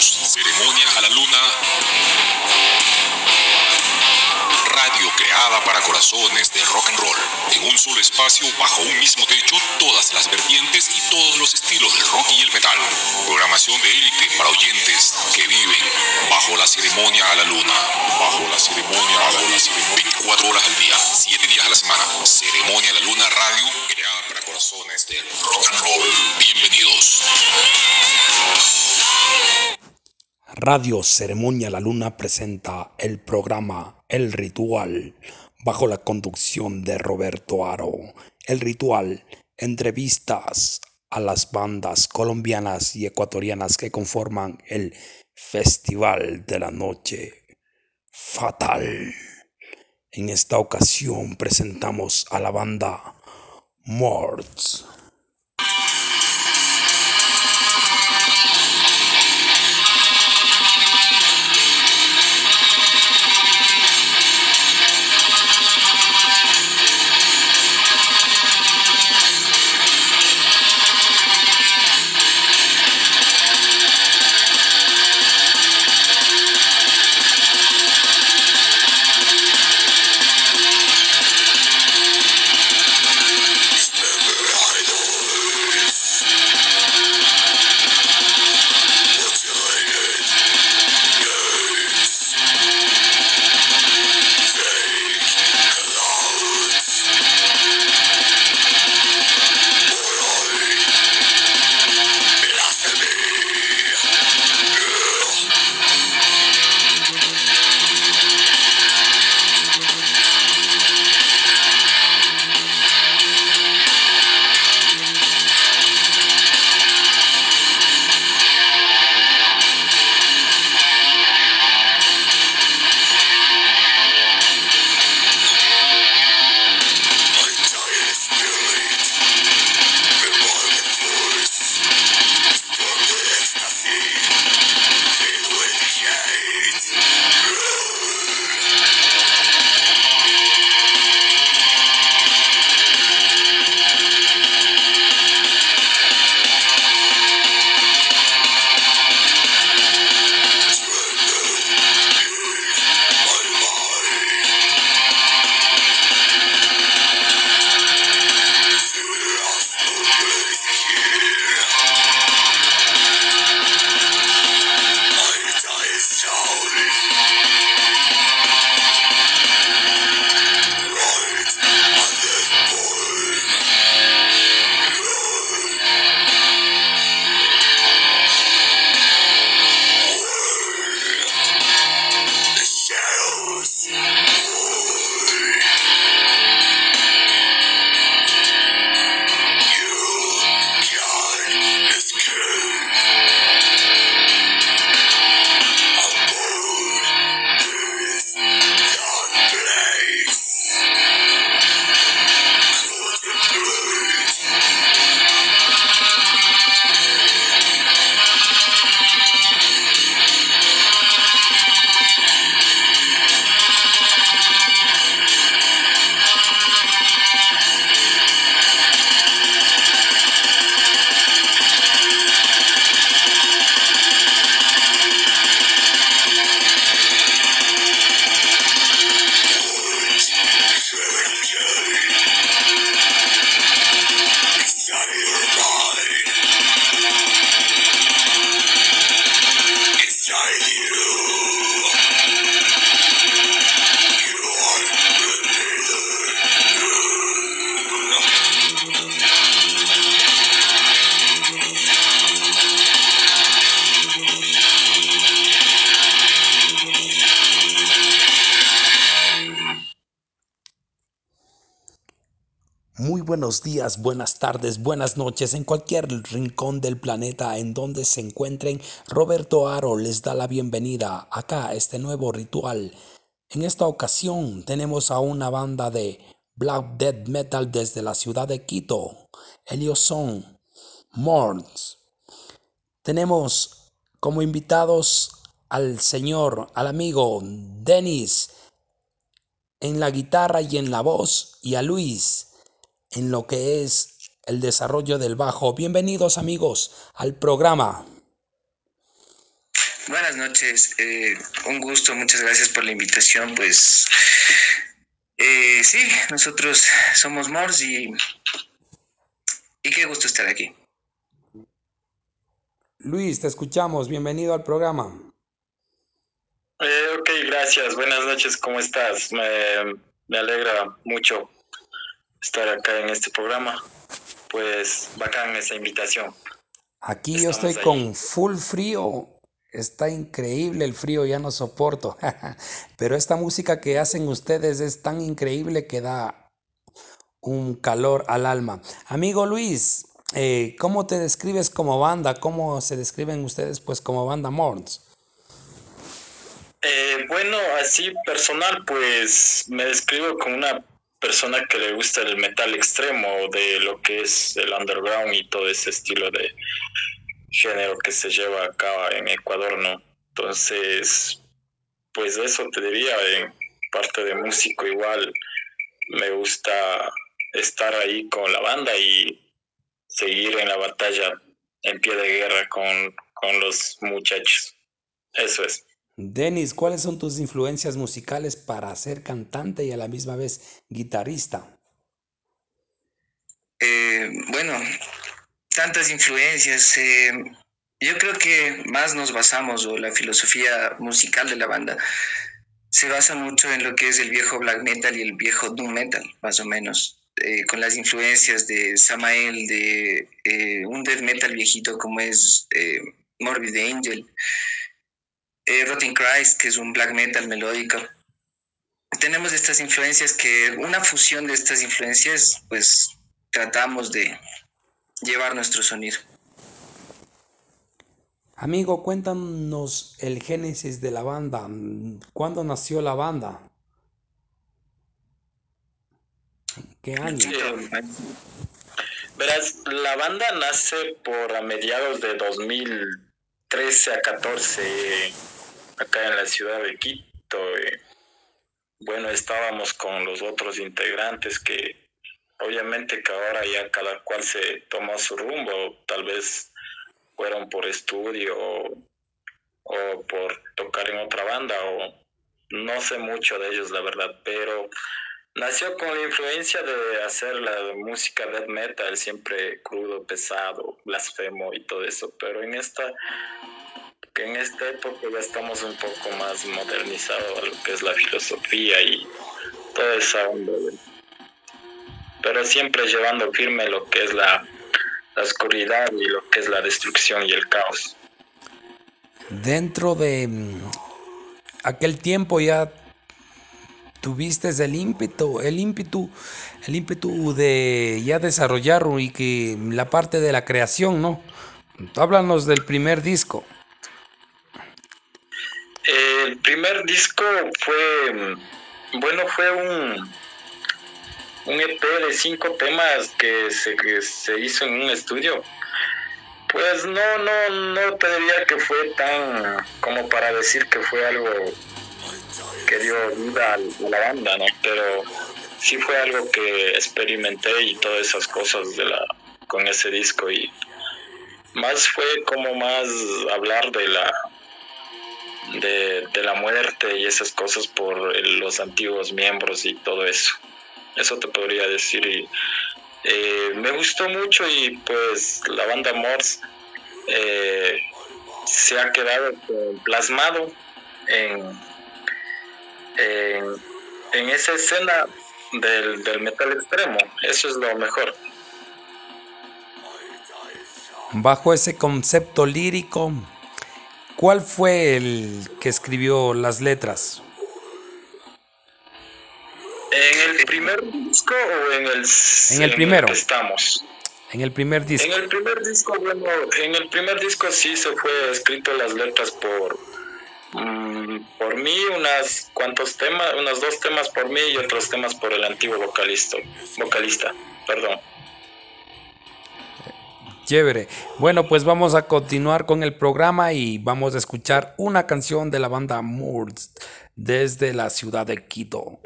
Ceremonia a la Luna. Radio creada para corazones de rock and roll. En un solo espacio, bajo un mismo techo, todas las vertientes y todos los estilos del rock y el metal. Programación de élite para oyentes que viven bajo la ceremonia a la luna. Bajo la ceremonia a la luna. 24 horas al día, 7 días a la semana. Ceremonia a la luna radio creada para corazones de rock and roll. Bienvenidos. Radio Ceremonia La Luna presenta el programa El Ritual bajo la conducción de Roberto Aro. El Ritual, entrevistas a las bandas colombianas y ecuatorianas que conforman el Festival de la Noche Fatal. En esta ocasión presentamos a la banda Morts. Días, buenas tardes, buenas noches en cualquier rincón del planeta en donde se encuentren. Roberto Aro les da la bienvenida acá a este nuevo ritual. En esta ocasión tenemos a una banda de black death metal desde la ciudad de Quito. Ellos son Morns. Tenemos como invitados al señor, al amigo Dennis en la guitarra y en la voz y a Luis en lo que es el desarrollo del bajo. Bienvenidos amigos al programa. Buenas noches, eh, un gusto, muchas gracias por la invitación. Pues eh, sí, nosotros somos Mors y, y qué gusto estar aquí. Luis, te escuchamos, bienvenido al programa. Eh, ok, gracias, buenas noches, ¿cómo estás? Me, me alegra mucho estar acá en este programa. Pues bacán esa invitación. Aquí yo estoy con full frío. Está increíble el frío, ya no soporto. Pero esta música que hacen ustedes es tan increíble que da un calor al alma. Amigo Luis, eh, ¿cómo te describes como banda? ¿Cómo se describen ustedes pues como banda Morns? Eh, bueno, así personal, pues me describo como una persona que le gusta el metal extremo, de lo que es el underground y todo ese estilo de género que se lleva acá en Ecuador, ¿no? Entonces, pues eso te diría, en parte de músico igual, me gusta estar ahí con la banda y seguir en la batalla en pie de guerra con, con los muchachos. Eso es. Denis, ¿cuáles son tus influencias musicales para ser cantante y a la misma vez guitarrista? Eh, bueno, tantas influencias. Eh, yo creo que más nos basamos, o la filosofía musical de la banda se basa mucho en lo que es el viejo black metal y el viejo doom metal, más o menos. Eh, con las influencias de Samael, de un death metal viejito como es Morbid Angel, eh, Rotten Christ, que es un black metal melódico. Tenemos estas influencias que, una fusión de estas influencias, pues tratamos de llevar nuestro sonido. Amigo, cuéntanos el génesis de la banda. ¿Cuándo nació la banda? ¿Qué año? Verás, la banda nace por a mediados de 2013 a 14 acá en la ciudad de Quito. Eh. Bueno, estábamos con los otros integrantes que obviamente que ahora ya cada cual se tomó su rumbo, tal vez fueron por estudio o, o por tocar en otra banda o no sé mucho de ellos la verdad, pero nació con la influencia de hacer la música death metal, siempre crudo, pesado, blasfemo y todo eso, pero en esta en esta época ya estamos un poco más modernizados a lo que es la filosofía y toda esa onda. Pero siempre llevando firme lo que es la, la oscuridad y lo que es la destrucción y el caos. Dentro de mm, aquel tiempo ya tuviste el ímpetu, el ímpetu, el ímpetu de ya desarrollar y que la parte de la creación, ¿no? Háblanos del primer disco. El primer disco fue, bueno, fue un, un EP de cinco temas que se, que se hizo en un estudio. Pues no, no, no te diría que fue tan como para decir que fue algo que dio vida a la banda, ¿no? Pero sí fue algo que experimenté y todas esas cosas de la, con ese disco y más fue como más hablar de la de, la muerte y esas cosas por los antiguos miembros y todo eso. Eso te podría decir eh, me gustó mucho y pues la banda Morse eh, se ha quedado plasmado en, en, en esa escena del, del, metal extremo. Eso es lo mejor. Bajo ese concepto lírico, ¿cuál fue el que escribió las letras? ¿En el primer disco o en el, en el primero? En el que estamos? En el primer disco. En el primer disco, bueno, en el primer disco sí se fue escrito las letras por um, por mí, unas cuantos temas, unos dos temas por mí y otros temas por el antiguo vocalista, vocalista, perdón. Chévere. Bueno, pues vamos a continuar con el programa y vamos a escuchar una canción de la banda Moors desde la ciudad de Quito.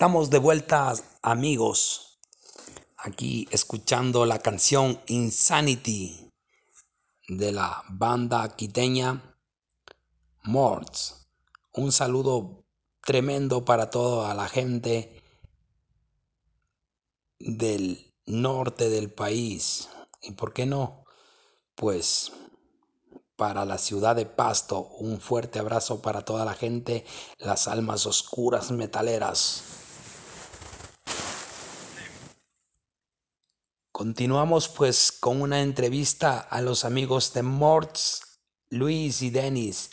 Estamos de vuelta, amigos, aquí escuchando la canción Insanity de la banda quiteña Morts. Un saludo tremendo para toda la gente del norte del país. ¿Y por qué no? Pues para la ciudad de Pasto, un fuerte abrazo para toda la gente, las almas oscuras metaleras. Continuamos pues con una entrevista a los amigos de Morts, Luis y Denis.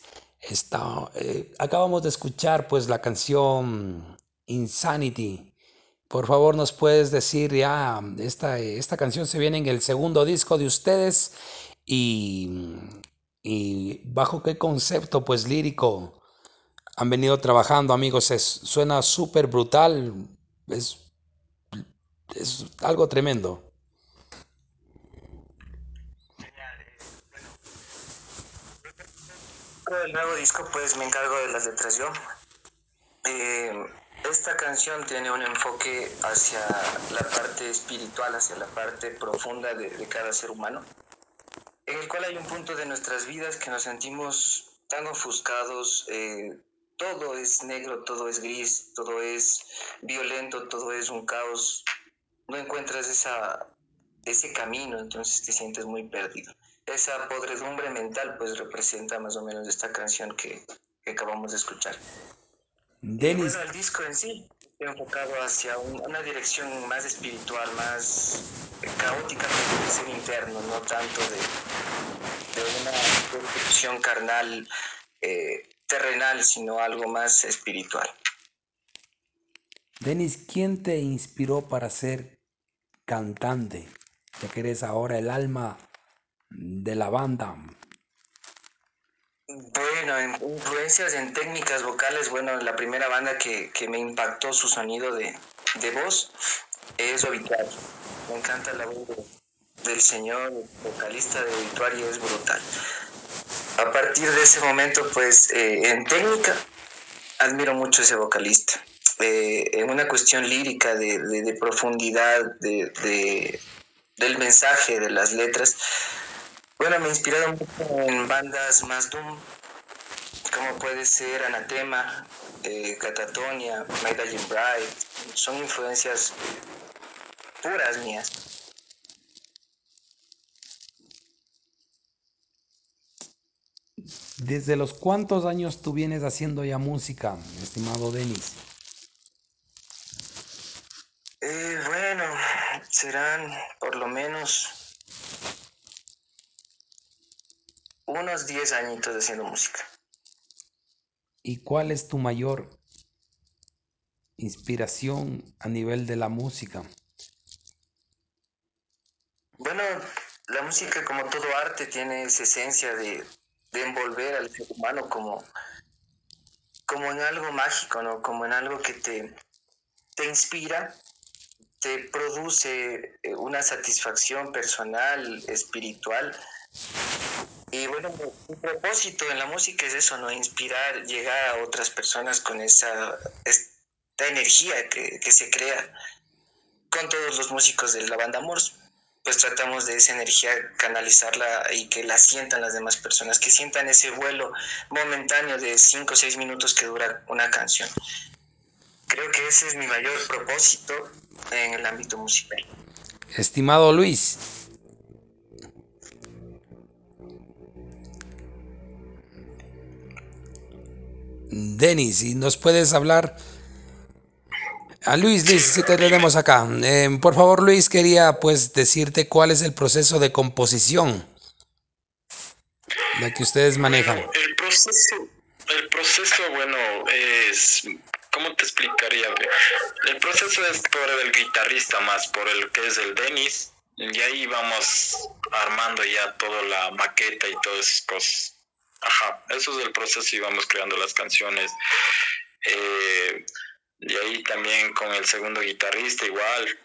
Eh, acabamos de escuchar pues la canción Insanity. Por favor nos puedes decir ya, esta, esta canción se viene en el segundo disco de ustedes y, y bajo qué concepto pues lírico han venido trabajando amigos. Es, suena súper brutal, es, es algo tremendo. El nuevo disco, pues me encargo de las letras yo. Eh, esta canción tiene un enfoque hacia la parte espiritual, hacia la parte profunda de, de, cada ser humano, en el cual hay un punto de nuestras vidas que nos sentimos tan ofuscados, eh, todo es negro, todo es gris, todo es violento, todo es un caos, no encuentras esa, ese camino, entonces te sientes muy perdido esa podredumbre mental pues representa más o menos esta canción que, que acabamos de escuchar. Dennis. Y bueno, el disco en sí enfocado hacia un, una dirección más espiritual, más caótica de ser interno, no tanto de, de una construcción carnal eh, terrenal, sino algo más espiritual. Denis, ¿quién te inspiró para ser cantante? Ya que eres ahora el alma de la banda? Bueno, en influencias en técnicas vocales, bueno, la primera banda que, que me impactó su sonido de, de voz es Obituario. Me encanta la voz del señor vocalista de Obituario, es brutal. A partir de ese momento, pues eh, en técnica, admiro mucho a ese vocalista. Eh, en una cuestión lírica de, de, de profundidad de, del mensaje de las letras, bueno, me he inspirado mucho en bandas más doom, como puede ser Anatema, eh, Catatonia, Magdalene Bride. Son influencias puras mías. ¿Desde los cuántos años tú vienes haciendo ya música, estimado Denis? Eh, bueno, serán por lo menos unos 10 añitos haciendo música. ¿Y cuál es tu mayor inspiración a nivel de la música? Bueno, la música como todo arte tiene esa esencia de, de envolver al ser humano como, como en algo mágico, ¿no? Como en algo que te, te inspira, te produce eh, una satisfacción personal, espiritual y bueno, mi propósito en la música es eso, ¿no? Inspirar, llegar a otras personas con esa esta energía que, que se crea con todos los músicos de la banda Morse. Pues tratamos de esa energía canalizarla y que la sientan las demás personas, que sientan ese vuelo momentáneo de 5 o 6 minutos que dura una canción. Creo que ese es mi mayor propósito en el ámbito musical. Estimado Luis, Denis, ¿y nos puedes hablar? A Luis, Luis, si te tenemos acá. Eh, por favor, Luis, quería pues decirte cuál es el proceso de composición la que ustedes manejan. El proceso, el proceso, bueno, es, ¿cómo te explicaría? El proceso es por el guitarrista más, por el que es el Denis, y ahí vamos armando ya toda la maqueta y todas esas cosas. Ajá, eso es el proceso y vamos creando las canciones. Eh, de ahí también con el segundo guitarrista igual.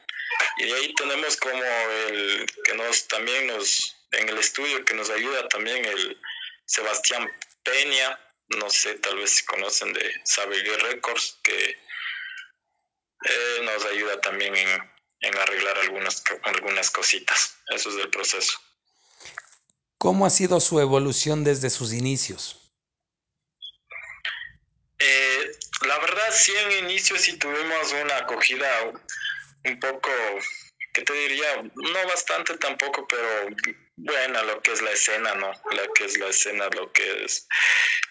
Y de ahí tenemos como el que nos también nos, en el estudio que nos ayuda también el Sebastián Peña, no sé, tal vez si conocen de Sabegue Records, que eh, nos ayuda también en, en arreglar algunas, algunas cositas. Eso es del proceso. ¿Cómo ha sido su evolución desde sus inicios? Eh, la verdad, sí, en inicio sí tuvimos una acogida un poco, ¿qué te diría? No bastante tampoco, pero buena lo que es la escena, ¿no? La que es la escena, lo que es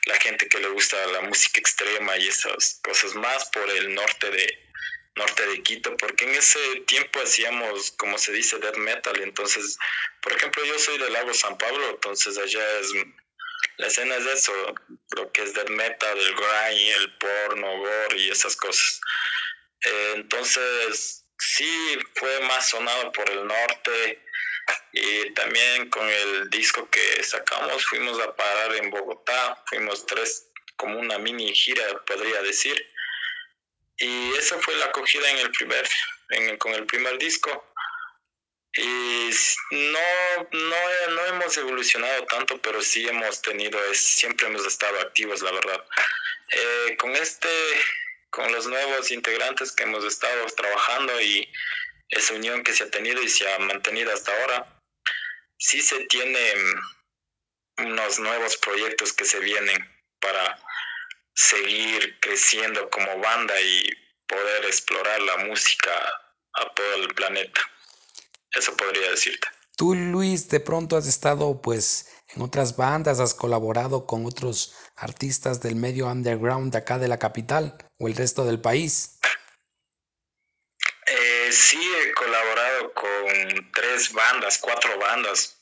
la gente que le gusta la música extrema y esas cosas más por el norte de norte de Quito, porque en ese tiempo hacíamos, como se dice, death metal, entonces, por ejemplo, yo soy del lago San Pablo, entonces allá es la escena es eso, lo que es death metal, el grind, el porno, gore y esas cosas. Eh, entonces, sí fue más sonado por el norte y también con el disco que sacamos fuimos a parar en Bogotá, fuimos tres, como una mini gira, podría decir. Y esa fue la acogida en el primer, en, con el primer disco. Y no, no, no hemos evolucionado tanto, pero sí hemos tenido, es, siempre hemos estado activos, la verdad. Eh, con este, con los nuevos integrantes que hemos estado trabajando y esa unión que se ha tenido y se ha mantenido hasta ahora, sí se tienen unos nuevos proyectos que se vienen para seguir creciendo como banda y poder explorar la música a todo el planeta. Eso podría decirte. Tú, Luis, de pronto has estado pues en otras bandas, has colaborado con otros artistas del medio underground de acá de la capital o el resto del país. Eh, sí, he colaborado con tres bandas, cuatro bandas.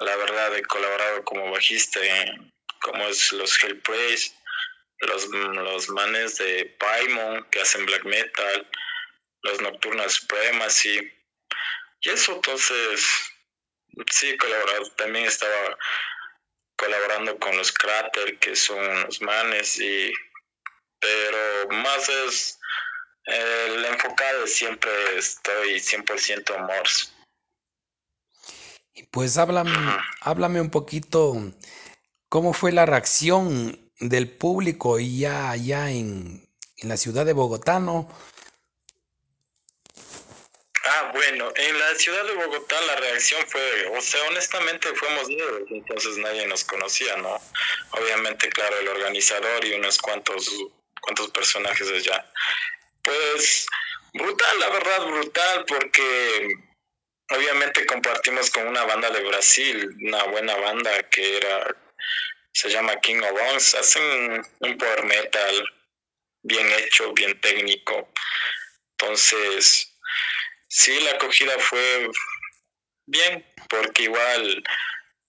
La verdad, he colaborado como bajista, en, como es los Hellpraise, los, los manes de Paimon que hacen black metal, los Nocturnas Supremacy, y eso entonces, sí, colaborado. También estaba colaborando con los Crater, que son los manes, y pero más es el enfocado siempre estoy 100% Morse. Y pues háblame, háblame un poquito cómo fue la reacción del público ya allá en, en la ciudad de Bogotá, ¿no? Ah, bueno, en la ciudad de Bogotá la reacción fue, o sea, honestamente fuimos nuevos, entonces nadie nos conocía, ¿no? Obviamente, claro, el organizador y unos cuantos, cuantos personajes allá. Pues brutal, la verdad, brutal, porque obviamente compartimos con una banda de Brasil, una buena banda que era, se llama King of Bones, hacen un power metal bien hecho, bien técnico. Entonces, Sí, la acogida fue bien, porque igual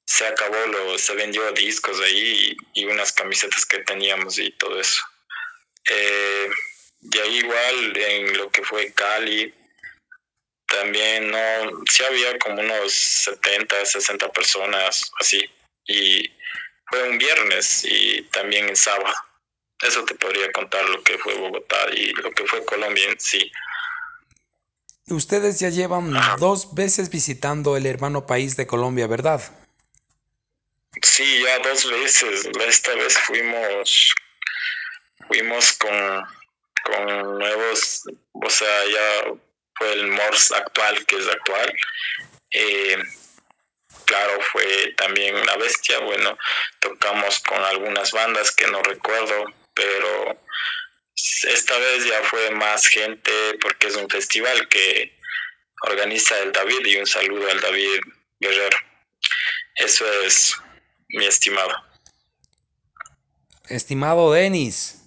se acabó, lo, se vendió discos ahí y, unas camisetas que teníamos y todo eso. Eh, de ahí igual en lo que fue Cali, también no, sí había como unos 70, 60 personas así, y fue un viernes y también en sábado. Eso te podría contar lo que fue Bogotá y lo que fue Colombia en sí. Ustedes ya llevan dos veces visitando el hermano país de Colombia, ¿verdad? Sí, ya dos veces. Esta vez fuimos, fuimos con, con nuevos, o sea, ya fue el Morse actual, que es actual. Eh, claro, fue también una bestia. Bueno, tocamos con algunas bandas que no recuerdo, pero esta vez ya fue más gente porque es un festival que organiza el David y un saludo al David Guerrero. Eso es mi estimado. Estimado Denis.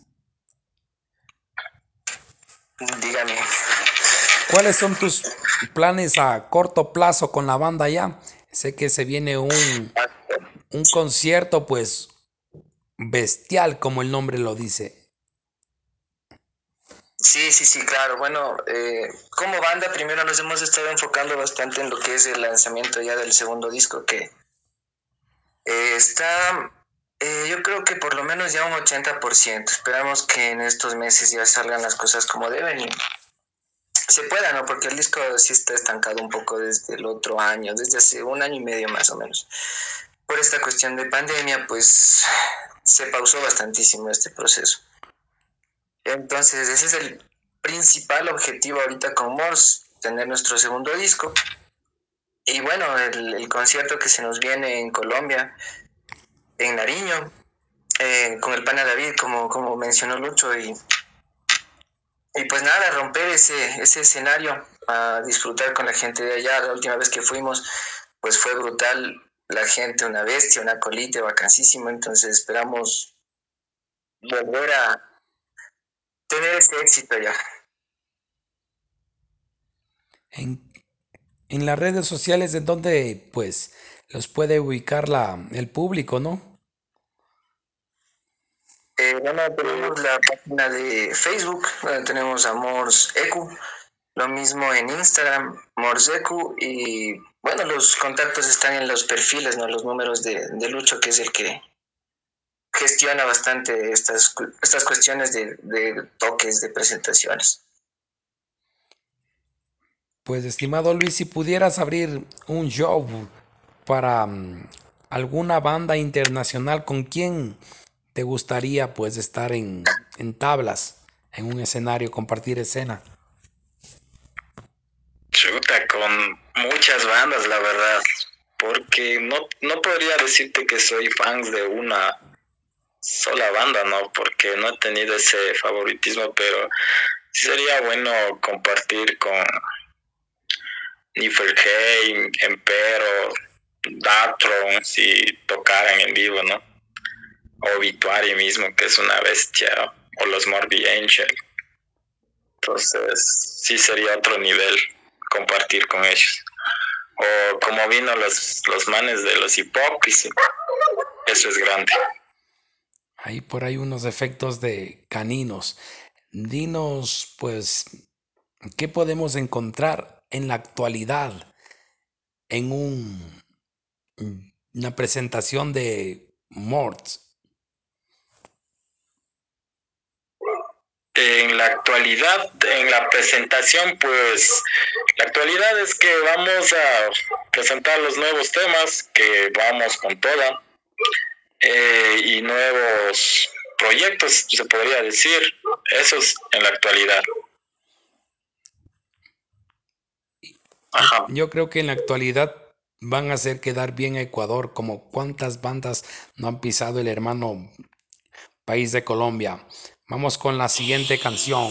Dígame. ¿Cuáles son tus planes a corto plazo con la banda ya? Sé que se viene un, un concierto pues bestial como el nombre lo dice. Sí, sí, sí, claro. Bueno, eh, como banda primero nos hemos estado enfocando bastante en lo que es el lanzamiento ya del segundo disco que eh, está, eh, yo creo que por lo menos ya un 80%. Esperamos que en estos meses ya salgan las cosas como deben y se pueda, ¿no? Porque el disco sí está estancado un poco desde el otro año, desde hace un año y medio más o menos. Por esta cuestión de pandemia, pues se pausó bastantísimo este proceso. Entonces, ese es el principal objetivo ahorita con Morse, tener nuestro segundo disco. Y bueno, el, concierto que se nos viene en Colombia, en Nariño, eh, con el pana David, como, como mencionó Lucho, y, y pues nada, romper ese, ese escenario, a disfrutar con la gente de allá. La última vez que fuimos, pues fue brutal, la gente, una bestia, una colite, vacancísimo, entonces esperamos volver a tener ese éxito ya. En, en las redes sociales en donde pues los puede ubicar la, el público, ¿no? Eh, bueno, tenemos la página de Facebook, donde tenemos a Mors Ecu, lo mismo en Instagram, Mors Ecu, y bueno, los contactos están en los perfiles, ¿no? Los números de, Lucho, que es el que gestiona bastante estas, estas cuestiones de, de toques, de presentaciones. Pues estimado Luis, si pudieras abrir un show para um, alguna banda internacional, ¿con quién te gustaría pues estar en, en tablas, en un escenario, compartir escena? Chuta, con muchas bandas, la verdad, porque no, no podría decirte que soy fan de una sola banda, ¿no? Porque no he tenido ese favoritismo, pero sería bueno compartir con Niflheim, Empero, Datron, si tocaran en vivo, ¿no? O Vituari mismo, que es una bestia, o los Morbid Angel. Entonces, sí sería otro nivel compartir con ellos. O como vino los, los manes de los hipócritas, eso es grande. Hay por ahí unos efectos de caninos. Dinos, pues, ¿qué podemos encontrar en la actualidad en un, una presentación de Mort? En la actualidad, en la presentación, pues, la actualidad es que vamos a presentar los nuevos temas, que vamos con toda, eh, y nuevos proyectos, se podría decir. Eso es en la actualidad. Ajá. Yo creo que en la actualidad van a hacer quedar bien a Ecuador, como cuántas bandas no han pisado el hermano país de Colombia. Vamos con la siguiente canción.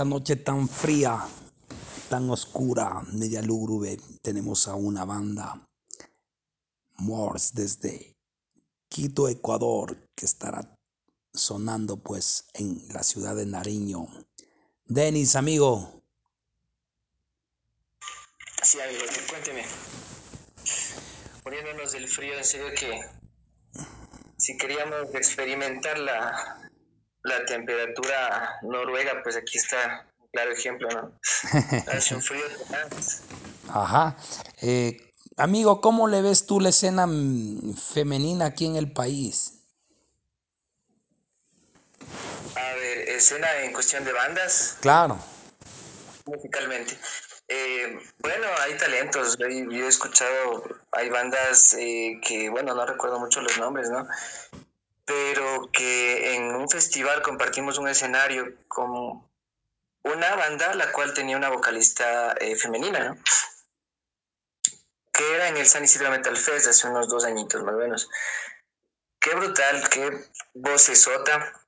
Esta noche tan fría, tan oscura, media lúgubre, tenemos a una banda, Morse, desde Quito, Ecuador, que estará sonando pues en la ciudad de Nariño. Denis, amigo. Sí, amigo, cuénteme. Poniéndonos del frío, en serio que si queríamos experimentar la, la temperatura noruega, pues aquí está un claro ejemplo, ¿no? Hace un frío. Ajá. Eh, amigo, ¿cómo le ves tú la escena mm, femenina aquí en el país? A ver, escena en cuestión de bandas. Claro. Musicalmente. Eh, bueno, hay talentos. Yo, yo, he escuchado, hay bandas eh, que, bueno, no recuerdo mucho los nombres, ¿no? Pero que en un festival compartimos un escenario con una banda la cual tenía una vocalista eh, femenina, ¿no? Que era en el San Isidro Metal Fest hace unos dos añitos más o menos. Qué brutal, qué vocesota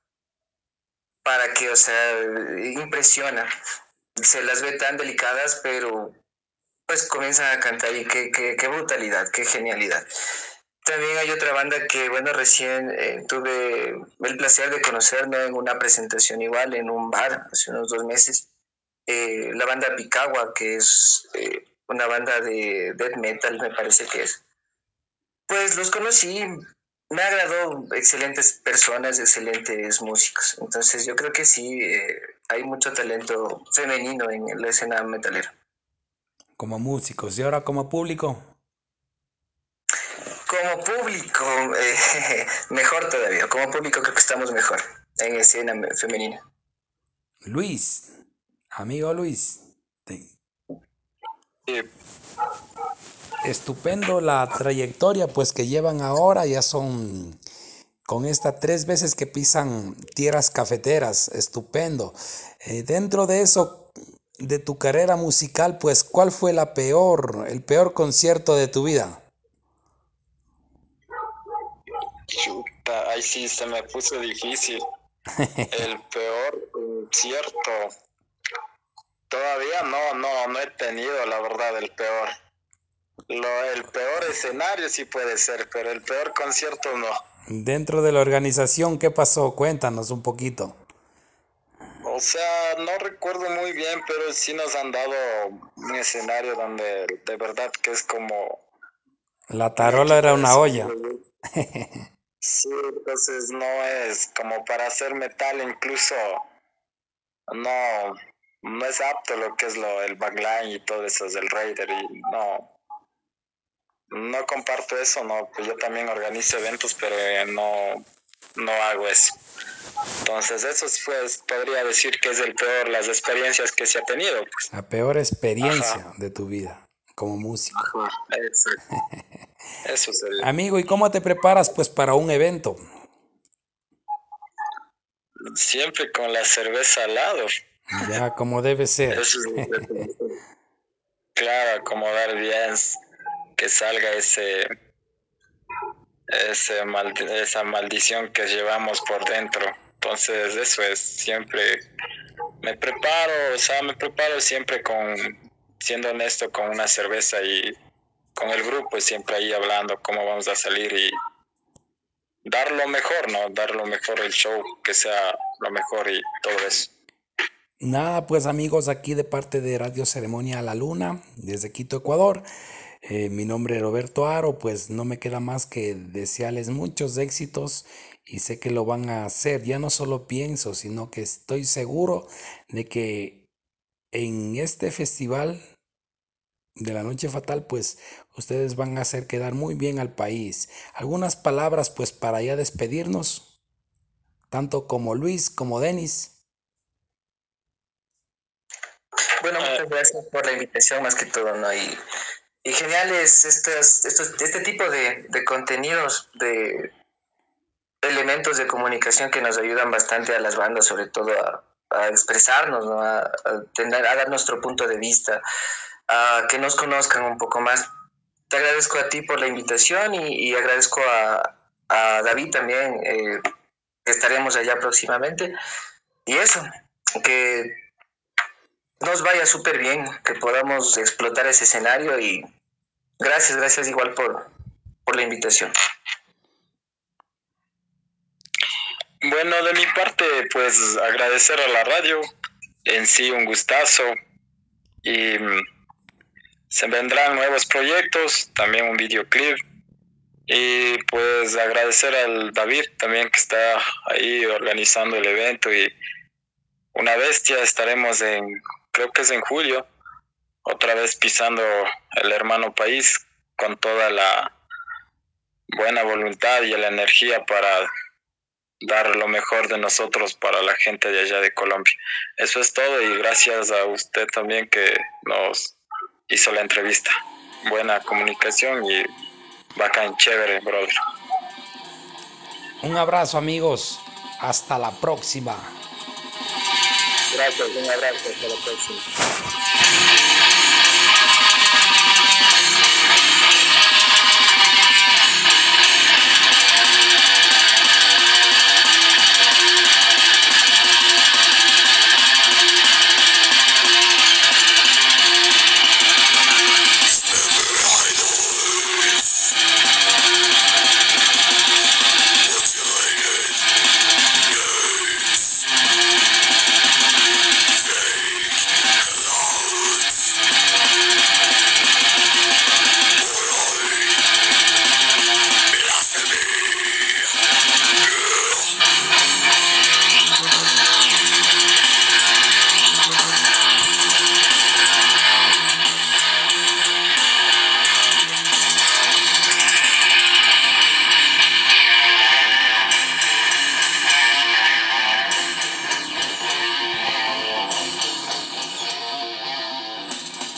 para que, o sea, impresiona. Se las ve tan delicadas, pero pues comienzan a cantar y qué, qué, qué brutalidad, qué genialidad. También hay otra banda que, bueno, recién eh, tuve el placer de conocerme en una presentación igual en un bar hace unos dos meses. Eh, la banda Picagua, que es eh, una banda de death metal, me parece que es. Pues los conocí, me agradó, excelentes personas, excelentes músicos. Entonces yo creo que sí, hay mucho talento femenino en la escena metalera. Como músicos, ¿y ahora como público? Como público, eh, mejor todavía. Como público creo que estamos mejor en escena femenina. Luis, amigo Luis. Te... Sí. Estupendo la trayectoria pues que llevan ahora, ya son con esta tres veces que pisan tierras cafeteras, estupendo. Eh, dentro de eso, de tu carrera musical, pues, ¿cuál fue la peor, el peor concierto de tu vida? Chuta, ahí sí se me puso difícil. El peor concierto. Todavía no, no, no he tenido la verdad el peor. Lo, el peor escenario sí puede ser, pero el peor concierto no. Dentro de la organización, ¿qué pasó? Cuéntanos un poquito. O sea, no recuerdo muy bien, pero sí nos han dado un escenario donde de verdad que es como... La tarola era una olla. Sí, entonces no es como para hacer metal incluso no, no es apto lo que es lo el backline y todo eso del Raider y no no comparto eso, no, pues yo también organizo eventos, pero eh, no, no hago eso. Entonces, eso fue, podría decir que es el peor, las experiencias que se ha tenido. Pues. La peor experiencia Ajá. de tu vida como músico. Ajá, exacto. Eso sería. Amigo, ¿y cómo te preparas pues para un evento? Siempre con la cerveza al lado. Ya, como debe ser. Eso es claro, acomodar bien, que salga ese, ese mal, esa maldición que llevamos por dentro. Entonces, eso es siempre. Me preparo, o sea, me preparo siempre con, siendo honesto, con una cerveza y con el grupo, siempre ahí hablando cómo vamos a salir y dar lo mejor, ¿no? Dar lo mejor el show, que sea lo mejor y todo eso. Nada, pues amigos, aquí de parte de Radio Ceremonia la Luna, desde Quito, Ecuador. Eh, mi nombre es Roberto Aro, pues no me queda más que desearles muchos éxitos y sé que lo van a hacer. Ya no solo pienso, sino que estoy seguro de que en este festival de la Noche Fatal, pues ustedes van a hacer quedar muy bien al país. Algunas palabras, pues para ya despedirnos, tanto como Luis como Denis. Bueno, muchas gracias por la invitación, más que todo, ¿no? Y, y genial es estos, estos, este tipo de, de contenidos, de elementos de comunicación que nos ayudan bastante a las bandas, sobre todo a, a expresarnos, ¿no? a, a, tener, a dar nuestro punto de vista, a que nos conozcan un poco más. Te agradezco a ti por la invitación y, y agradezco a, a David también, eh, estaremos allá próximamente. Y eso, que nos vaya súper bien, que podamos explotar ese escenario y gracias, gracias igual por, por la invitación. Bueno, de mi parte, pues agradecer a la radio, en sí un gustazo y se vendrán nuevos proyectos, también un videoclip y pues agradecer al David también que está ahí organizando el evento y una bestia estaremos en, creo que es en julio, otra vez pisando el hermano país con toda la buena voluntad y la energía para dar lo mejor de nosotros para la gente de allá de Colombia. Eso es todo y gracias a usted también que nos hizo la entrevista. Buena comunicación y bacán, chévere, brother. Un abrazo amigos, hasta la próxima. Gracias, un abrazo, hasta la próxima.